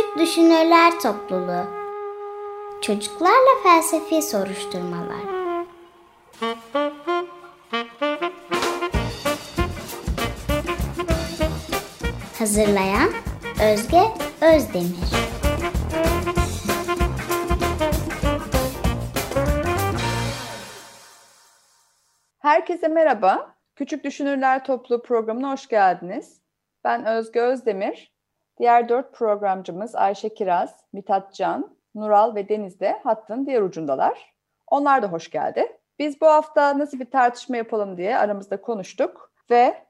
Küçük Düşünürler Topluluğu Çocuklarla Felsefi Soruşturmalar Hazırlayan Özge Özdemir Herkese merhaba. Küçük Düşünürler Topluluğu programına hoş geldiniz. Ben Özge Özdemir. Diğer dört programcımız Ayşe Kiraz, Mithat Can, Nural ve Deniz de hattın diğer ucundalar. Onlar da hoş geldi. Biz bu hafta nasıl bir tartışma yapalım diye aramızda konuştuk ve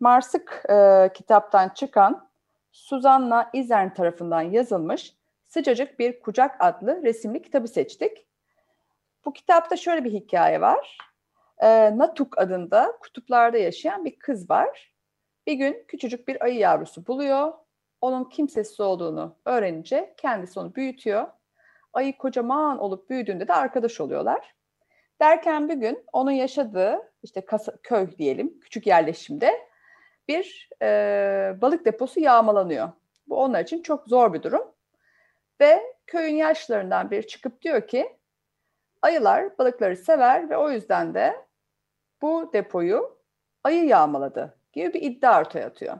Marsık e, kitaptan çıkan Suzanna Izern tarafından yazılmış Sıcacık Bir Kucak adlı resimli kitabı seçtik. Bu kitapta şöyle bir hikaye var. E, Natuk adında kutuplarda yaşayan bir kız var. Bir gün küçücük bir ayı yavrusu buluyor. Onun kimsesiz olduğunu öğrenince kendisi onu büyütüyor. Ayı kocaman olup büyüdüğünde de arkadaş oluyorlar. Derken bir gün onun yaşadığı işte kasa, köy diyelim küçük yerleşimde bir e, balık deposu yağmalanıyor. Bu onlar için çok zor bir durum. Ve köyün yaşlarından biri çıkıp diyor ki ayılar balıkları sever ve o yüzden de bu depoyu ayı yağmaladı gibi bir iddia ortaya atıyor.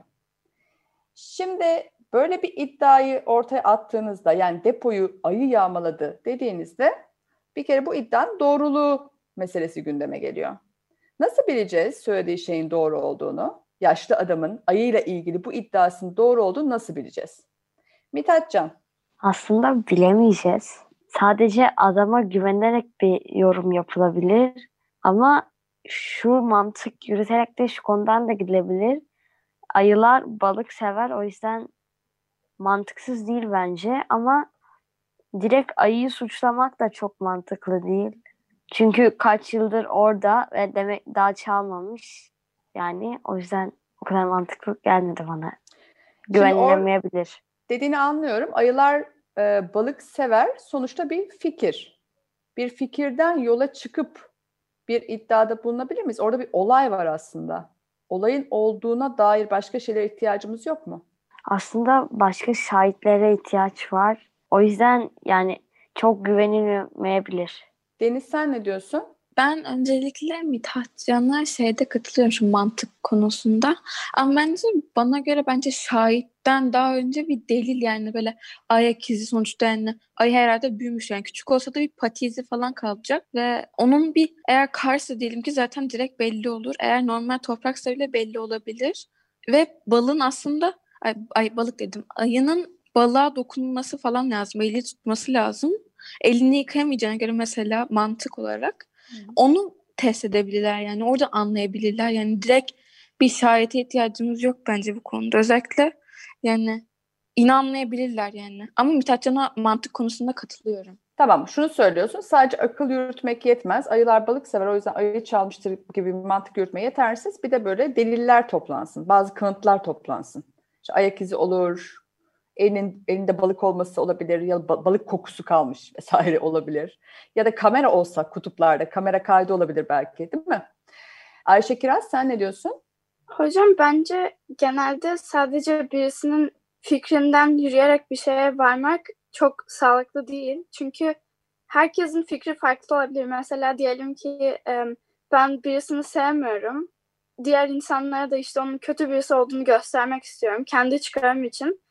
Şimdi böyle bir iddiayı ortaya attığınızda yani depoyu ayı yağmaladı dediğinizde bir kere bu iddianın doğruluğu meselesi gündeme geliyor. Nasıl bileceğiz söylediği şeyin doğru olduğunu? Yaşlı adamın ayıyla ilgili bu iddiasının doğru olduğunu nasıl bileceğiz? Mithatcan. Aslında bilemeyeceğiz. Sadece adama güvenerek bir yorum yapılabilir. Ama şu mantık yürüterek de şu konudan da gidilebilir. Ayılar balık sever o yüzden mantıksız değil bence ama direkt ayıyı suçlamak da çok mantıklı değil. Çünkü kaç yıldır orada ve demek daha çalmamış. Yani o yüzden o kadar mantıklı gelmedi bana. Güvenilemeyebilir. Dediğini anlıyorum. Ayılar e, balık sever. Sonuçta bir fikir. Bir fikirden yola çıkıp bir iddiada bulunabilir miyiz? Orada bir olay var aslında. Olayın olduğuna dair başka şeylere ihtiyacımız yok mu? Aslında başka şahitlere ihtiyaç var. O yüzden yani çok güvenilmeyebilir. Deniz sen ne diyorsun? Ben öncelikle Mithatcan'a şeyde katılıyorum şu mantık konusunda. Ama bence bana göre bence şahitten daha önce bir delil yani böyle ayak izi sonuçta yani ay herhalde büyümüş yani küçük olsa da bir pati izi falan kalacak ve onun bir eğer karsa diyelim ki zaten direkt belli olur. Eğer normal topraksa bile belli olabilir. Ve balın aslında ay, ay balık dedim ayının balığa dokunması falan lazım. Eli tutması lazım. Elini yıkayamayacağına göre mesela mantık olarak onu test edebilirler yani orada anlayabilirler yani direkt bir şahite ihtiyacımız yok bence bu konuda özellikle yani inanmayabilirler yani ama Mithatcan'a mantık konusunda katılıyorum. Tamam şunu söylüyorsun sadece akıl yürütmek yetmez ayılar balık sever o yüzden ayı çalmıştır gibi bir mantık yürütme yetersiz bir de böyle deliller toplansın bazı kanıtlar toplansın. İşte ayak izi olur, elinin elinde balık olması olabilir ya balık kokusu kalmış vesaire olabilir. Ya da kamera olsa kutuplarda kamera kaydı olabilir belki değil mi? Ayşe Kiraz sen ne diyorsun? Hocam bence genelde sadece birisinin fikrinden yürüyerek bir şeye varmak çok sağlıklı değil. Çünkü herkesin fikri farklı olabilir. Mesela diyelim ki ben birisini sevmiyorum. Diğer insanlara da işte onun kötü birisi olduğunu göstermek istiyorum. Kendi çıkarım için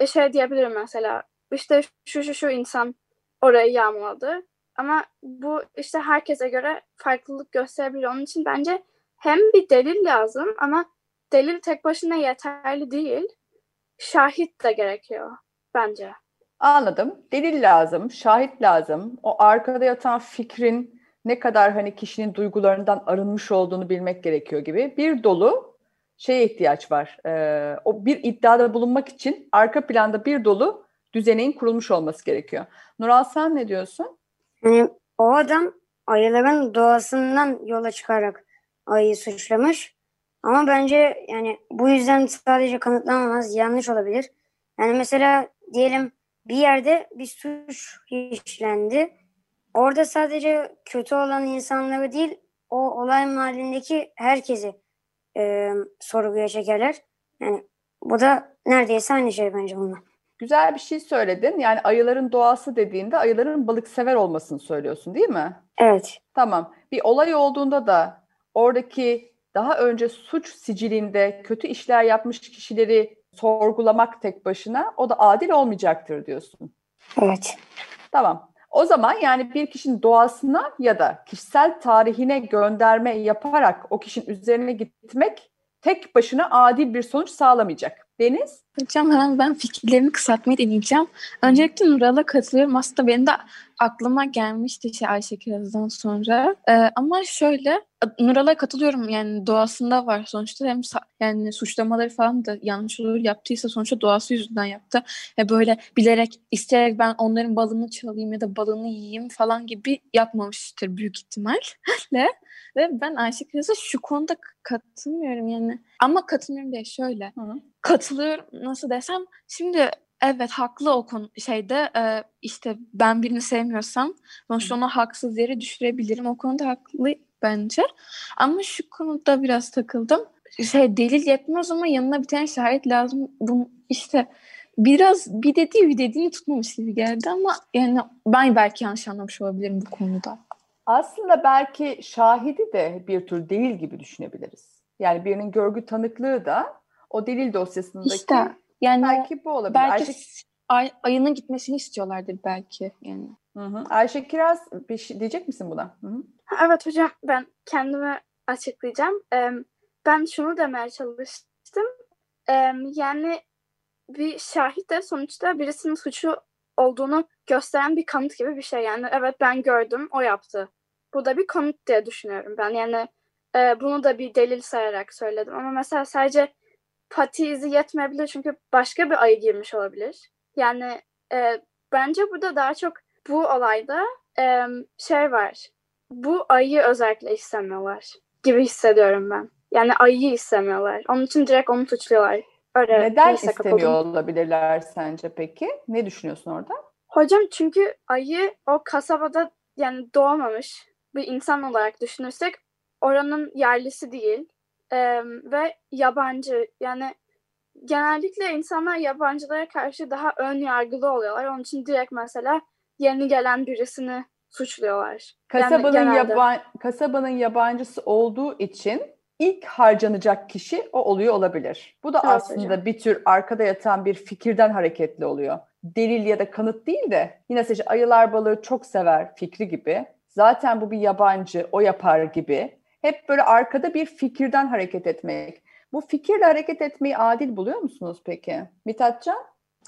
e, şey diyebilirim mesela işte şu şu şu insan orayı yağmaladı ama bu işte herkese göre farklılık gösterebilir. Onun için bence hem bir delil lazım ama delil tek başına yeterli değil. Şahit de gerekiyor bence. Anladım. Delil lazım, şahit lazım. O arkada yatan fikrin ne kadar hani kişinin duygularından arınmış olduğunu bilmek gerekiyor gibi. Bir dolu şeye ihtiyaç var. E, o bir iddiada bulunmak için arka planda bir dolu düzeneğin kurulmuş olması gerekiyor. Nural sen ne diyorsun? Yani o adam ayıların doğasından yola çıkarak ayıyı suçlamış. Ama bence yani bu yüzden sadece kanıtlanamaz, yanlış olabilir. Yani mesela diyelim bir yerde bir suç işlendi. Orada sadece kötü olan insanları değil, o olay mahallindeki herkesi e, sorguya çekerler. Yani bu da neredeyse aynı şey bence bununla. Güzel bir şey söyledin. Yani ayıların doğası dediğinde ayıların balık sever olmasını söylüyorsun değil mi? Evet. Tamam. Bir olay olduğunda da oradaki daha önce suç sicilinde kötü işler yapmış kişileri sorgulamak tek başına o da adil olmayacaktır diyorsun. Evet. Tamam. O zaman yani bir kişinin doğasına ya da kişisel tarihine gönderme yaparak o kişinin üzerine gitmek tek başına adil bir sonuç sağlamayacak. Deniz? Hocam hemen ben fikirlerimi kısaltmayı deneyeceğim. Öncelikle Nural'a katılıyorum. Aslında benim de aklıma gelmişti şey Ayşe Kiraz'dan sonra. Ee, ama şöyle Nural'a katılıyorum yani doğasında var sonuçta hem yani suçlamaları falan da yanlış olur yaptıysa sonuçta doğası yüzünden yaptı. Ve böyle bilerek isteyerek ben onların balını çalayım ya da balını yiyeyim falan gibi yapmamıştır büyük ihtimalle. Ve ben Ayşe Kiraz'a şu konuda katılmıyorum yani. Ama katılmıyorum diye şöyle. Hı. Katılıyorum nasıl desem. Şimdi evet haklı o konu şeyde e, işte ben birini sevmiyorsam sonuçta ona haksız yere düşürebilirim. O konuda haklı bence. Ama şu konuda biraz takıldım. Şey delil yetmez ama yanına bir tane şahit lazım. Bunu işte biraz bir dediği bir dediğini tutmamış gibi geldi ama yani ben belki yanlış anlamış olabilirim bu konuda. Aslında belki şahidi de bir tür delil gibi düşünebiliriz. Yani birinin görgü tanıklığı da o delil dosyasındaki işte, yani belki bu olabilir. Belki Ayşe... ay, ayının gitmesini istiyorlardır belki yani. Hı hı. Ayşe Kiraz bir şey diyecek misin buna? Hı hı. Evet hocam ben kendimi açıklayacağım. Ee, ben şunu demeye çalıştım. Ee, yani bir şahit de sonuçta birisinin suçu olduğunu gösteren bir kanıt gibi bir şey. Yani evet ben gördüm, o yaptı. Bu da bir kanıt diye düşünüyorum ben. Yani e, bunu da bir delil sayarak söyledim. Ama mesela sadece pati izi yetmeyebilir çünkü başka bir ayı girmiş olabilir. Yani e, bence burada daha çok bu olayda e, şey var. Bu ayıyı özellikle istemiyorlar gibi hissediyorum ben. Yani ayıyı istemiyorlar. Onun için direkt onu suçluyorlar. Öyle Neden istemiyor kapıldım. olabilirler sence peki? Ne düşünüyorsun orada? Hocam çünkü ayı o kasabada yani doğmamış bir insan olarak düşünürsek oranın yerlisi değil ee, ve yabancı yani genellikle insanlar yabancılara karşı daha ön yargılı oluyorlar. Onun için direkt mesela yeni gelen birisini suçluyorlar. Kasabanın, yani yaban, kasabanın yabancısı olduğu için ilk harcanacak kişi o oluyor olabilir. Bu da evet, aslında hocam. bir tür arkada yatan bir fikirden hareketli oluyor. Delil ya da kanıt değil de yine sadece ayılar balığı çok sever fikri gibi. Zaten bu bir yabancı, o yapar gibi. Hep böyle arkada bir fikirden hareket etmek. Bu fikirle hareket etmeyi adil buluyor musunuz peki? Mithatcan?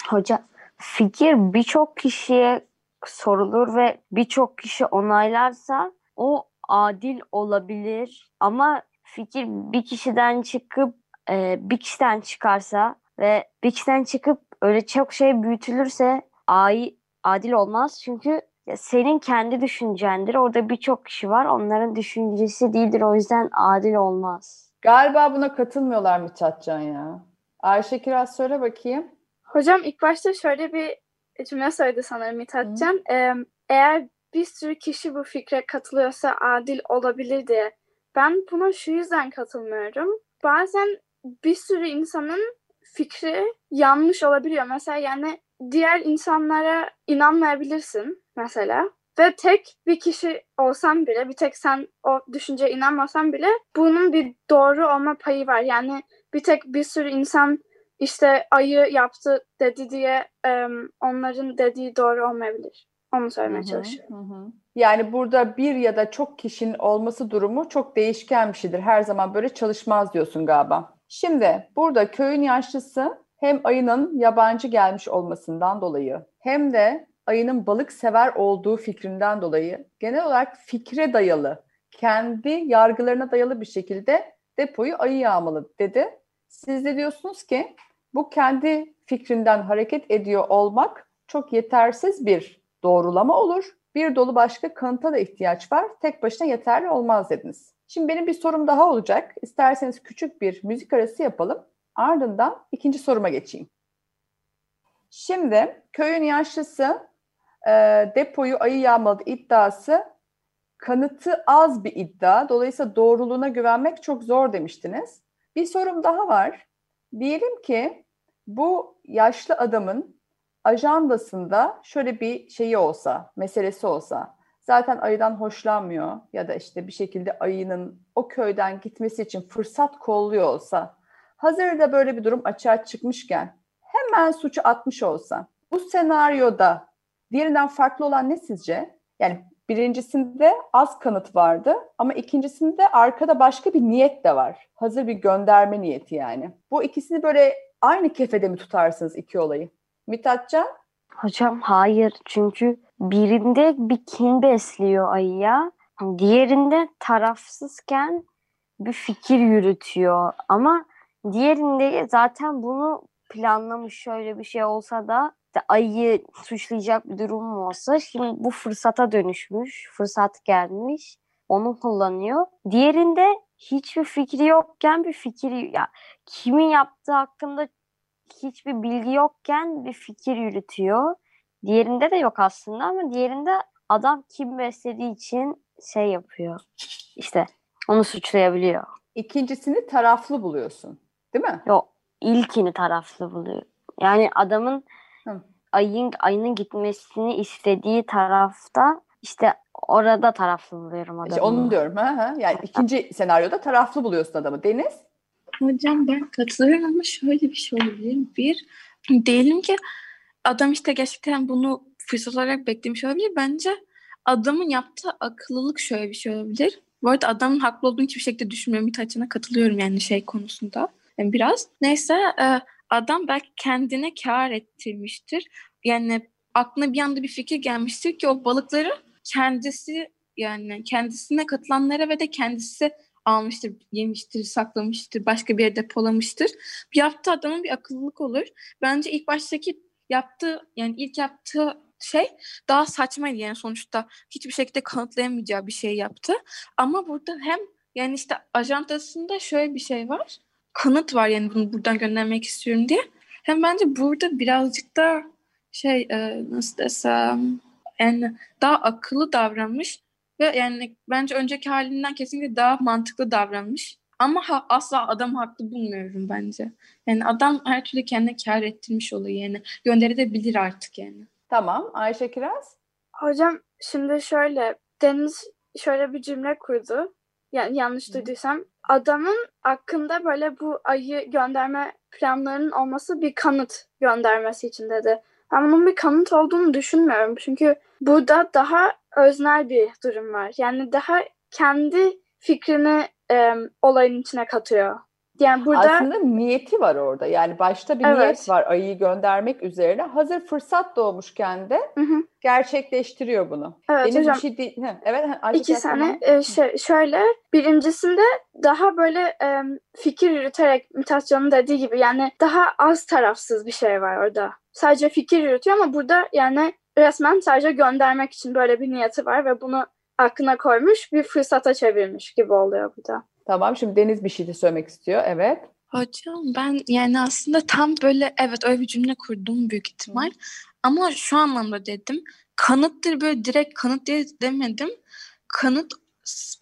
Hoca fikir birçok kişiye sorulur ve birçok kişi onaylarsa o adil olabilir. Ama fikir bir kişiden çıkıp e, bir kişiden çıkarsa ve bir kişiden çıkıp öyle çok şey büyütülürse ay, adil olmaz. Çünkü senin kendi düşüncendir. Orada birçok kişi var. Onların düşüncesi değildir. O yüzden adil olmaz. Galiba buna katılmıyorlar Mithatcan ya. Ayşe Kiraz söyle bakayım. Hocam ilk başta şöyle bir cümle söyledi sanırım Mithatcan. Ee, eğer bir sürü kişi bu fikre katılıyorsa adil olabilir diye. Ben buna şu yüzden katılmıyorum. Bazen bir sürü insanın fikri yanlış olabiliyor. Mesela yani diğer insanlara inanmayabilirsin mesela. Ve tek bir kişi olsan bile, bir tek sen o düşünceye inanmasan bile bunun bir doğru olma payı var. Yani bir tek bir sürü insan işte ayı yaptı dedi diye onların dediği doğru olmayabilir. Onu söylemeye hı hı, çalışıyorum. Hı. Yani burada bir ya da çok kişinin olması durumu çok değişken bir şeydir. Her zaman böyle çalışmaz diyorsun galiba. Şimdi burada köyün yaşlısı hem ayının yabancı gelmiş olmasından dolayı hem de ayının balık sever olduğu fikrinden dolayı genel olarak fikre dayalı, kendi yargılarına dayalı bir şekilde depoyu ayı yağmalı dedi. Siz de diyorsunuz ki bu kendi fikrinden hareket ediyor olmak çok yetersiz bir doğrulama olur. Bir dolu başka kanıta da ihtiyaç var. Tek başına yeterli olmaz dediniz. Şimdi benim bir sorum daha olacak. İsterseniz küçük bir müzik arası yapalım. Ardından ikinci soruma geçeyim. Şimdi köyün yaşlısı e, depoyu ayı yağmalı iddiası kanıtı az bir iddia. Dolayısıyla doğruluğuna güvenmek çok zor demiştiniz. Bir sorum daha var. Diyelim ki bu yaşlı adamın ajandasında şöyle bir şeyi olsa, meselesi olsa, zaten ayıdan hoşlanmıyor ya da işte bir şekilde ayının o köyden gitmesi için fırsat kolluyor olsa, hazırda böyle bir durum açığa çıkmışken hemen suçu atmış olsa, bu senaryoda diğerinden farklı olan ne sizce? Yani birincisinde az kanıt vardı ama ikincisinde arkada başka bir niyet de var. Hazır bir gönderme niyeti yani. Bu ikisini böyle aynı kefede mi tutarsınız iki olayı? Mithatcan? Hocam hayır çünkü birinde bir kin besliyor ayıya. Diğerinde tarafsızken bir fikir yürütüyor ama diğerinde zaten bunu planlamış şöyle bir şey olsa da işte ayıyı suçlayacak bir durum mu olsa şimdi bu fırsata dönüşmüş, fırsat gelmiş, onu kullanıyor. Diğerinde hiçbir fikri yokken bir fikir ya kimin yaptığı hakkında hiçbir bilgi yokken bir fikir yürütüyor. Diğerinde de yok aslında ama diğerinde adam kim beslediği için şey yapıyor. İşte onu suçlayabiliyor. İkincisini taraflı buluyorsun. Değil mi? Yok ilkini taraflı buluyor. Yani adamın Hı. ayın ayının gitmesini istediği tarafta işte orada taraflı buluyorum adamı. İşte onu diyorum. Ha, ha. Yani ikinci senaryoda taraflı buluyorsun adamı. Deniz? Hocam ben katılıyorum ama şöyle bir şey olabilir. Bir, diyelim ki adam işte gerçekten bunu fırsat olarak beklemiş olabilir. Bence adamın yaptığı akıllılık şöyle bir şey olabilir. Bu arada adamın haklı olduğunu hiçbir şekilde düşünmüyorum. Mithatçı'na katılıyorum yani şey konusunda. Yani biraz. Neyse e, adam belki kendine kar ettirmiştir. Yani aklına bir anda bir fikir gelmiştir ki o balıkları kendisi yani kendisine katılanlara ve de kendisi almıştır, yemiştir, saklamıştır, başka bir yere depolamıştır. Bir yaptığı adamın bir akıllılık olur. Bence ilk baştaki yaptığı yani ilk yaptığı şey daha saçmaydı yani sonuçta hiçbir şekilde kanıtlayamayacağı bir şey yaptı. Ama burada hem yani işte ajantasında şöyle bir şey var. Kanıt var yani bunu buradan göndermek istiyorum diye. Hem bence burada birazcık da şey e, nasıl desem yani daha akıllı davranmış ve yani bence önceki halinden kesinlikle daha mantıklı davranmış. Ama ha, asla adam haklı bulmuyorum bence. Yani adam her türlü kendine kar ettirmiş oluyor yani. Gönderebilir artık yani. Tamam. Ayşe Kiraz? Hocam şimdi şöyle Deniz şöyle bir cümle kurdu. Yani yanlış duyduysam adamın hakkında böyle bu ayı gönderme planlarının olması bir kanıt göndermesi için dedi. Ben bunun bir kanıt olduğunu düşünmüyorum. Çünkü burada daha öznel bir durum var. Yani daha kendi fikrini e, olayın içine katıyor. Yani burada Aslında niyeti var orada. Yani başta bir Evet. niyet var ayıyı göndermek üzerine. Hazır fırsat doğmuşken de Hı hı. gerçekleştiriyor bunu. evet Deniz hocam bir şey değil. Hı, evet. İki tamam. e, şey, şöyle birincisinde daha böyle e, fikir yürüterek Can'ın dediği gibi yani daha az tarafsız bir şey var orada. Sadece fikir yürütüyor ama burada yani resmen sadece göndermek için böyle bir niyeti var ve bunu aklına koymuş bir fırsata çevirmiş gibi oluyor burada. Tamam. Şimdi Deniz bir şey de söylemek istiyor. Evet. Hocam ben yani aslında tam böyle evet öyle bir cümle kurdum büyük ihtimal. Ama şu anlamda dedim. Kanıttır böyle direkt kanıt diye demedim. Kanıt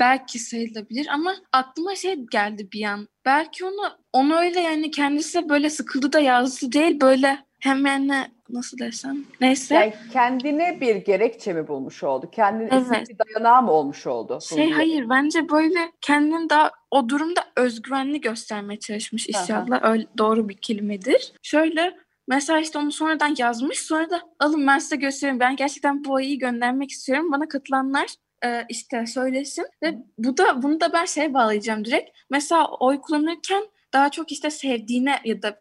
belki sayılabilir ama aklıma şey geldi bir an. Belki onu onu öyle yani kendisi böyle sıkıldı da yazdı değil böyle hemen nasıl desem neyse. Yani kendine bir gerekçe mi bulmuş oldu? Kendine Evet. bir dayanağı mı olmuş oldu? Şey Bunu hayır bence böyle kendini daha o durumda özgüvenli göstermeye çalışmış inşallah. Öyle doğru bir kelimedir. Şöyle mesela işte onu sonradan yazmış sonra da alın ben size göstereyim ben gerçekten bu ayıyı göndermek istiyorum. Bana katılanlar e, işte söylesin ve bu da bunu da ben şeye bağlayacağım direkt. Mesela oy kullanırken daha çok işte sevdiğine ya da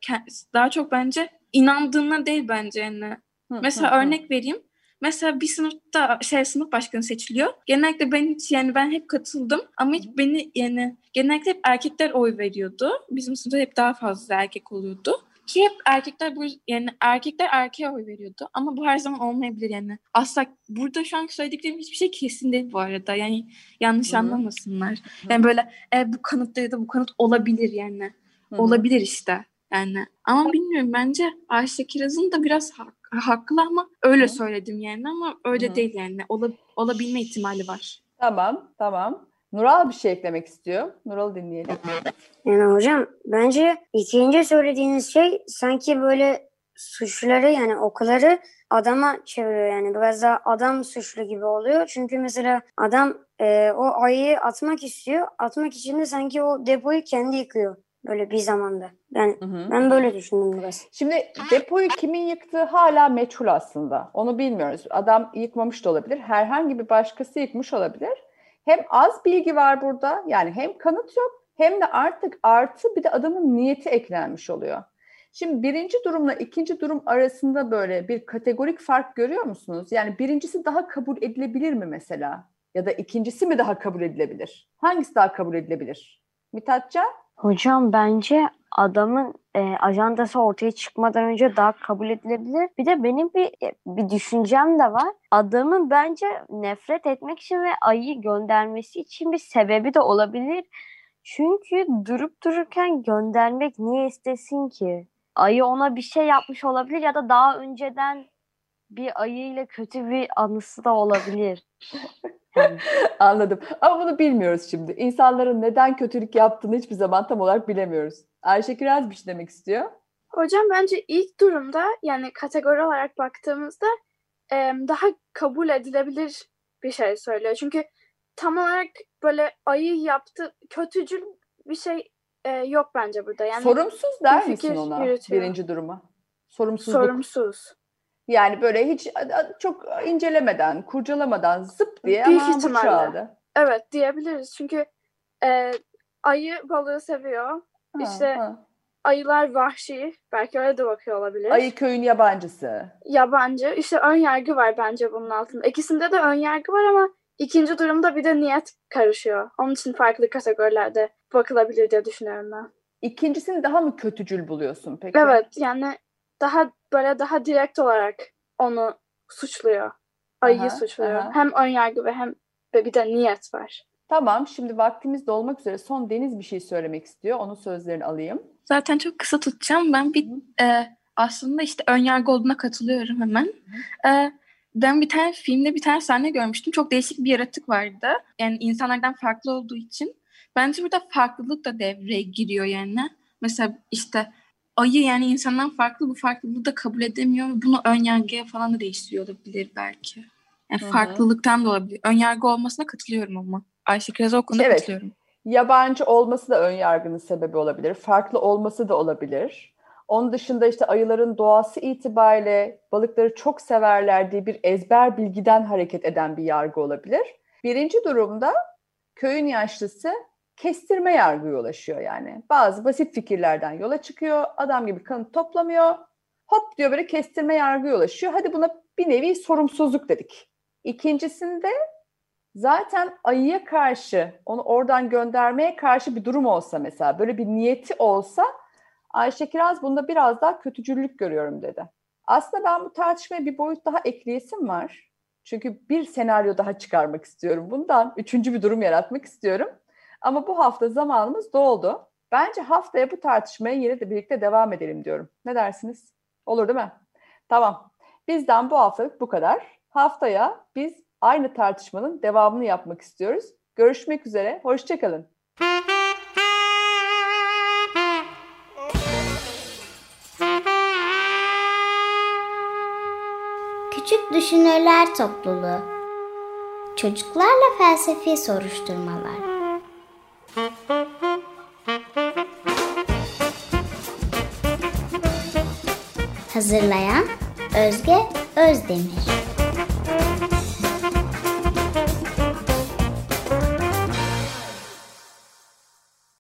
daha çok bence inandığına değil bence yani. Hı, Mesela hı, hı. örnek vereyim. Mesela bir sınıfta şey sınıf başkanı seçiliyor. Genellikle ben hiç yani ben hep katıldım ama hiç beni yani genellikle hep erkekler oy veriyordu. Bizim sınıfta hep daha fazla erkek oluyordu. Ki hep erkekler bu yani erkekler erkeğe oy veriyordu ama bu her zaman olmayabilir yani. Asla burada şu anki söylediklerim hiçbir şey kesin değil bu arada. Yani yanlış Hı hı. anlamasınlar. Yani böyle e, bu kanıtta ya da bu kanıt olabilir yani. Hı hı. Olabilir işte. Yani ama bilmiyorum bence Ayşe Kiraz'ın da biraz hak- haklı ama öyle söyledim yani ama öyle Hı. değil yani. Ola, olabilme ihtimali var. Tamam. Tamam. Nural bir şey eklemek istiyor. Nural dinleyelim. Yani hocam bence ikinci söylediğiniz şey sanki böyle suçları yani okuları adama çeviriyor yani biraz daha adam suçlu gibi oluyor. Çünkü mesela adam e, o ayıyı atmak istiyor. Atmak için de sanki o depoyu kendi yıkıyor böyle bir zamanda. Yani Hı hı. ben böyle düşündüm biraz. Şimdi depoyu kimin yıktığı hala meçhul aslında. Onu bilmiyoruz. Adam yıkmamış da olabilir. Herhangi bir başkası yıkmış olabilir. Hem az bilgi var burada. Yani hem kanıt yok hem de artık artı bir de adamın niyeti eklenmiş oluyor. Şimdi birinci durumla ikinci durum arasında böyle bir kategorik fark görüyor musunuz? Yani birincisi daha kabul edilebilir mi mesela? Ya da ikincisi mi daha kabul edilebilir? Hangisi daha kabul edilebilir? Mithatcan? Hocam bence adamın e, ajandası ortaya çıkmadan önce daha kabul edilebilir. Bir de benim bir bir düşüncem de var. Adamın bence nefret etmek için ve ayıyı göndermesi için bir sebebi de olabilir. Çünkü durup dururken göndermek niye istesin ki? Ayı ona bir şey yapmış olabilir ya da daha önceden bir ayıyla kötü bir anısı da olabilir. Yani Anladım. Ama bunu bilmiyoruz şimdi. İnsanların neden kötülük yaptığını hiçbir zaman tam olarak bilemiyoruz. Ayşe Kiraz bir şey demek istiyor. Hocam bence ilk durumda yani kategori olarak baktığımızda daha kabul edilebilir bir şey söylüyor. Çünkü tam olarak böyle ayı yaptı kötücül bir şey e, yok bence burada. Yani Sorumsuz der misin ona yürütüyor. birinci duruma? Sorumsuzluk. sorumsuz. Yani böyle hiç çok incelemeden, kurcalamadan zıp diye Büyük ama bu ihtimalle. çaldı. Evet diyebiliriz. Çünkü e, ayı balığı seviyor. Ha, İşte ha. Ayılar vahşi. Belki öyle de bakıyor olabilir. Ayı köyün yabancısı. Yabancı. İşte ön yargı var bence bunun altında. İkisinde de ön yargı var ama ikinci durumda bir de niyet karışıyor. Onun için farklı kategorilerde bakılabilir diye düşünüyorum ben. İkincisini daha mı kötücül buluyorsun peki? Evet yani daha böyle daha direkt olarak onu suçluyor. Ayıyı Aha, suçluyor. aha. Hem ön yargı ve hem ve bir de niyet var. Tamam şimdi vaktimiz dolmak üzere. Son Deniz bir şey söylemek istiyor. Onun sözlerini alayım. Zaten çok kısa tutacağım. Ben bir e, aslında işte önyargı olduğuna katılıyorum hemen. E, ben bir tane filmde bir tane sahne görmüştüm. Çok değişik bir yaratık vardı. Yani insanlardan farklı olduğu için. Bence burada farklılık da devreye giriyor yani. Mesela işte ayı yani insandan farklı bu farklılığı da kabul edemiyor. ve Bunu önyargıya falan da değiştiriyor olabilir belki. Yani farklılıktan da olabilir. Önyargı olmasına katılıyorum ama. Ayşe Kiraz'a o konuda Evet. katılıyorum. Yabancı olması da ön yargının sebebi olabilir. Farklı olması da olabilir. Onun dışında işte ayıların doğası itibariyle balıkları çok severler diye bir ezber bilgiden hareket eden bir yargı olabilir. Birinci durumda köyün yaşlısı kestirme yargıya ulaşıyor yani. Bazı basit fikirlerden yola çıkıyor. Adam gibi kanıt toplamıyor. Hop diyor böyle kestirme yargıya ulaşıyor. Hadi buna bir nevi sorumsuzluk dedik. İkincisinde zaten ayıya karşı, onu oradan göndermeye karşı bir durum olsa mesela, böyle bir niyeti olsa Ayşe Kiraz bunda biraz daha kötücüllük görüyorum dedi. Aslında ben bu tartışmaya bir boyut daha ekleyesim var. Çünkü bir senaryo daha çıkarmak istiyorum bundan. Üçüncü bir durum yaratmak istiyorum. Ama bu hafta zamanımız doldu. Bence haftaya bu tartışmaya yine de birlikte devam edelim diyorum. Ne dersiniz? Olur değil mi? Tamam. Bizden bu haftalık bu kadar. Haftaya biz aynı tartışmanın devamını yapmak istiyoruz. Görüşmek üzere. Hoşçakalın. Küçük Düşünürler Topluluğu Çocuklarla Felsefi Soruşturmalar Hazırlayan Özge Özdemir